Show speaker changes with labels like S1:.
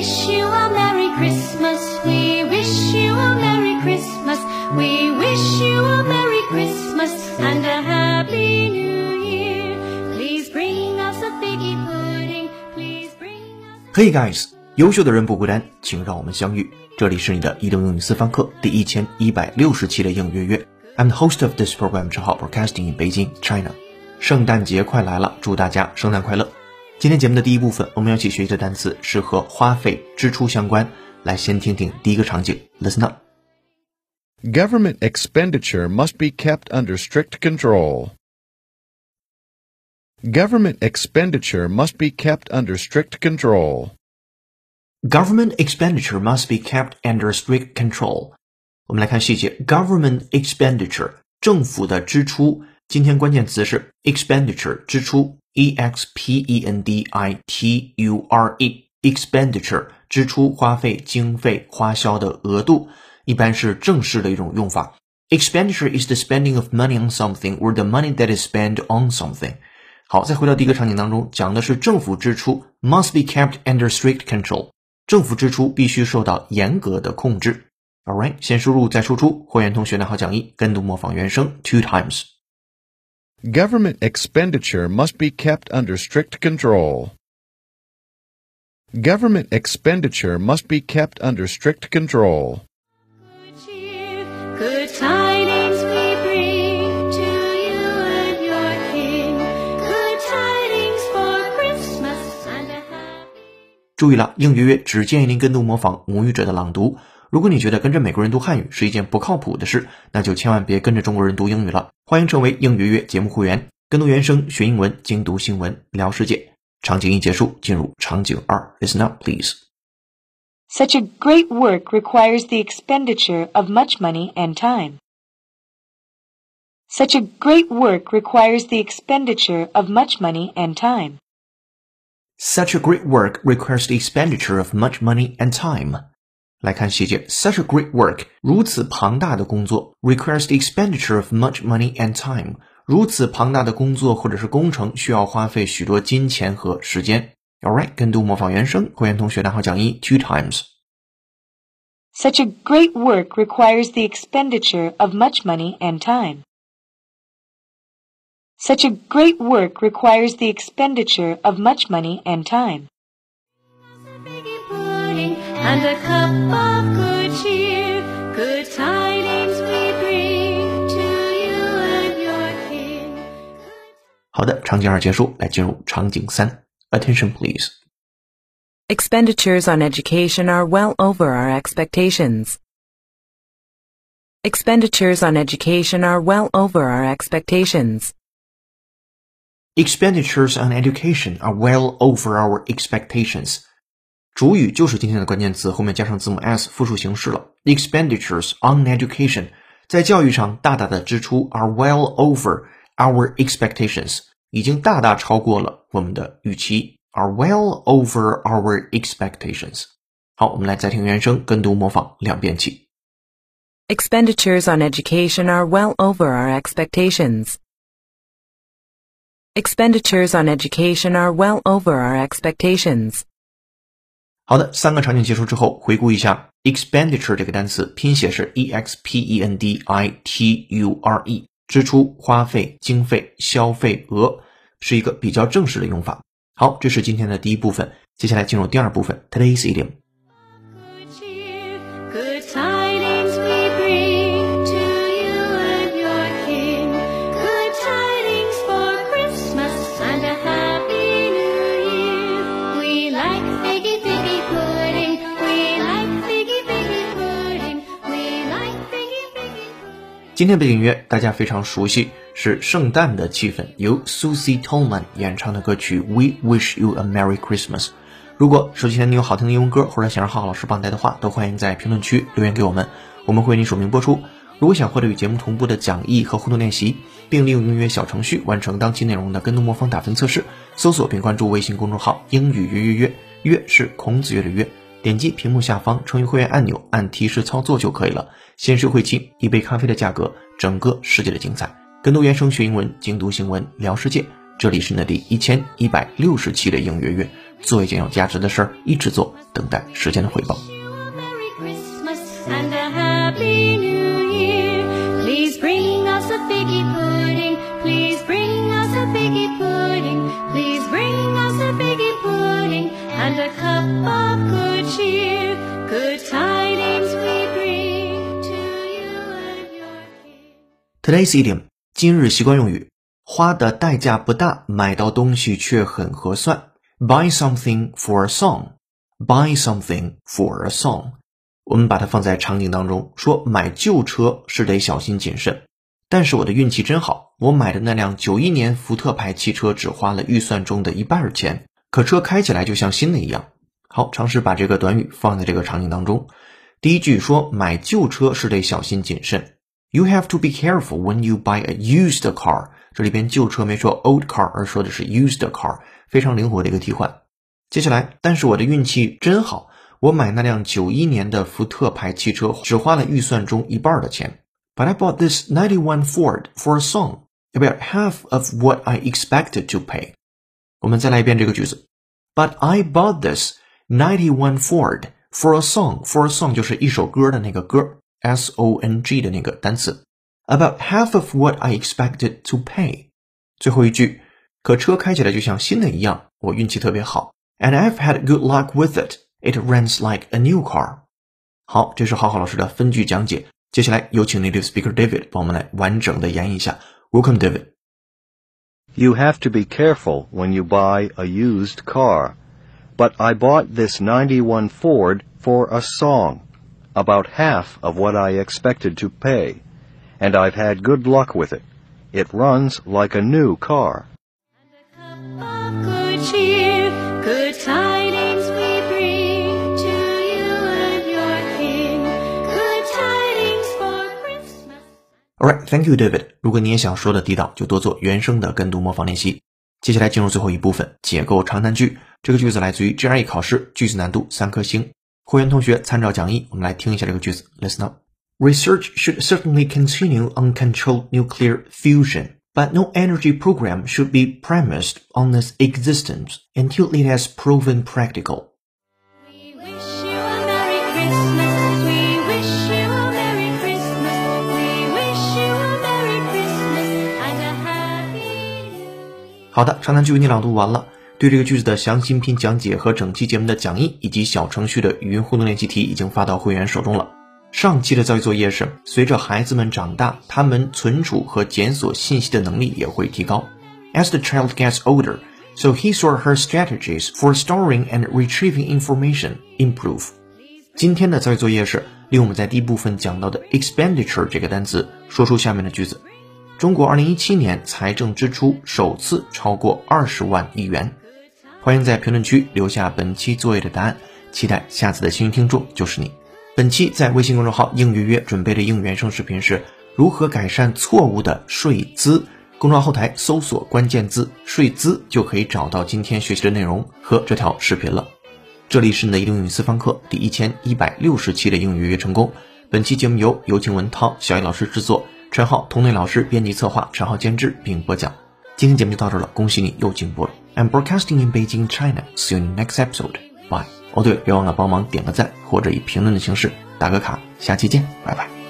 S1: wish you a Merry Christmas. We wish you a Merry Christmas. We wish you a Merry Christmas and a Happy New Year. Please bring us a figgy pudding. Please bring us.
S2: Hey guys，优秀的人不孤单，请让我们相遇。这里是你的移动英语私房课第一千一百六十期的英语约约。I'm the host of this program，正好 broadcasting in Beijing, China。圣诞节快来了，祝大家圣诞快乐！ 今天节目的第一部分，我们要一起学习的单词是和花费、支出相关。来，先听听第一个场景，Listen up。
S3: Government expenditure must be kept under strict control. Government expenditure must be kept under strict control.
S2: Government expenditure must be kept under strict control。我们来看细节，Government expenditure 政府的支出，今天关键词是 expenditure 支出 ，e x p e n d i t u r e expenditure 支出花费经费花销的额度，一般是正式的一种用法。Expenditure is the spending of money on something or the money that is spent on something。好，再回到第一个场景当中，讲的是政府支出 must be kept under strict control。政府支出必须受到严格的控制。All right，先输入再输出。会员同学拿好讲义，跟读模仿原声 two times。
S3: Government expenditure must be kept under strict control. Government expenditure must be kept under strict control.
S1: Good cheer, good tidings we bring to you and your king. Good tidings for Christmas and a happy.
S2: 注意了，应约约只建议您跟读模仿母语者的朗读。 如果你觉得跟着美国人读汉语是一件不靠谱的事，那就千万别跟着中国人读英语了。欢迎成为应约约节目会员，跟读原声学英文，精读新闻聊世界。场景一结束，进入场景二，Listen up, please.
S4: Such a great work requires the expenditure of much money and time. Such a great work requires the expenditure of much money and time.
S2: Such a great work requires the expenditure of much money and time. 来看细节，such a great work，如此庞大的工作，requires the expenditure of much money and time。如此庞大的工作或者是工程需要花费许多金钱和时间。All right，跟读模仿原声，会员同学拿好讲义 two times。
S4: Such a great work requires the expenditure of much money and time. Such a great work requires the expenditure of much money and time.
S1: A figgy pudding and a cup of good cheer. Good tidings we bring to you and your king.
S2: 好的，场景二结束，来进入场景三。Attention please。
S5: Expenditures on education are well over our expectations. Expenditures on education are well over our expectations.
S2: Expenditures on education are well over our expectations。 主语就是今天的关键词，后面加上字母 s 复数形式了。Expenditures on education 在教育上大大的支出 are well over our expectations，已经大大超过了我们的预期，are well over our expectations。好，我们来再听原声，跟读模仿两遍起。
S5: Expenditures on education are well over our expectations. Expenditures on education are well over our expectations.
S2: 好的，三个场景结束之后，回顾一下 expenditure 这个单词，拼写是 e x p e n d i t u r e，支出、花费、经费、消费额，是一个比较正式的用法。好，这是今天的第一部分，接下来进入第二部分，today's idiom。今天背景音乐大家非常熟悉，是圣诞的气氛，由 Susie Tolman 演唱的歌曲《We Wish You a Merry Christmas》。如果手机前你有好听的英文歌，或者想让浩浩老师帮带的话，都欢迎在评论区留言给我们，我们会为你署名播出。如果想获得与节目同步的讲义和互动练习，并利用音乐小程序完成当期内容的跟读模仿打分测试，搜索并关注微信公众号“英语约约约”，约是孔子约的约。点击屏幕下方成为会员按钮，按提示操作就可以了。先是会期，一杯咖啡的价格，整个世界的精彩。更多原声学英文，精读新闻，聊世界。这里是你的第一千一百六十期的应约约，做一件有价值的事儿，一直做，等待时间的回报。
S1: you a Merry Christmas and a Happy New Year. Please bring us a figgy pudding. Please bring us a figgy and a cup of good cheer. Good tidings we bring to you and your king.
S2: Today's idiom 今日习惯用语，花的代价不大，买到东西却很合算。Buy something for a song. Buy something for a song. 我们把它放在场景当中，说买旧车是得小心谨慎。但是我的运气真好，我买的那辆九一年福特牌汽车只花了预算中的一半钱，可车开起来就像新的一样。好，尝试把这个短语放在这个场景当中。第一句说买旧车是得小心谨慎。You have to be careful when you buy a used car。这里边旧车没说 old car，而说的是 used car，非常灵活的一个替换。接下来，但是我的运气真好，我买那辆九一年的福特牌汽车只花了预算中一半的钱。But I bought this 91 Ford for a song, about half of what I expected to pay。我们再来一遍这个句子。But I bought this 91 Ford for a song. For a song 就是一首歌的那个歌，S O N G 的那个单词。About half of what I expected to pay。最后一句，可车开起来就像新的一样，我运气特别好。And I've had good luck with it. It runs like a new car. 好，这是浩浩老师的分句讲解。接下来有请 native speaker David 帮我们来完整的演绎一下。Welcome, David.
S3: You have to be careful when you buy a used car. But I bought this 91 Ford for a song, about half of what I expected to pay. And I've had good luck with it. It runs like a new car.
S2: thank you, David. 如果你也想说的地道，就多做原声的跟读模仿练习。接下来进入最后一部分，解构长难句。这个句子来自于 GRE 考试，句子难度三颗星。会员同学参照讲义，我们来听一下这个句子。Listen up. Research should certainly continue on controlled nuclear fusion, but no energy program should be premised on its existence until it has proven practical. 好的，长难句为你朗读完了。对这个句子的详细音频讲解和整期节目的讲义以及小程序的语音互动练习题已经发到会员手中了。上期的教育作业是：随着孩子们长大，他们存储和检索信息的能力也会提高。As the child gets older, so his or her strategies for storing and retrieving information improve. 今天的教育作业是利用我们在第一部分讲到的 expenditure 这个单词，说出下面的句子：中国2017年财政支出首次超过20万亿元。欢迎在评论区留下本期作业的答案，期待下次的幸运听众就是你。本期在微信公众号“应约约”准备的应原声视频是如何改善错误的税姿。公众号后台搜索关键字“税姿”就可以找到今天学习的内容和这条视频了。这里是你的英语私房课第一千一百六十期的应约约成功。本期节目由有请文涛、小叶老师制作，陈浩、同内老师编辑策划，陈浩监制并播讲。今天节目就到这了，恭喜你又进步了。I'm broadcasting in Beijing, China. See you in next episode. Bye. 哦，对，别忘了帮忙点个赞，或者以评论的形式打个卡。下期见，拜拜。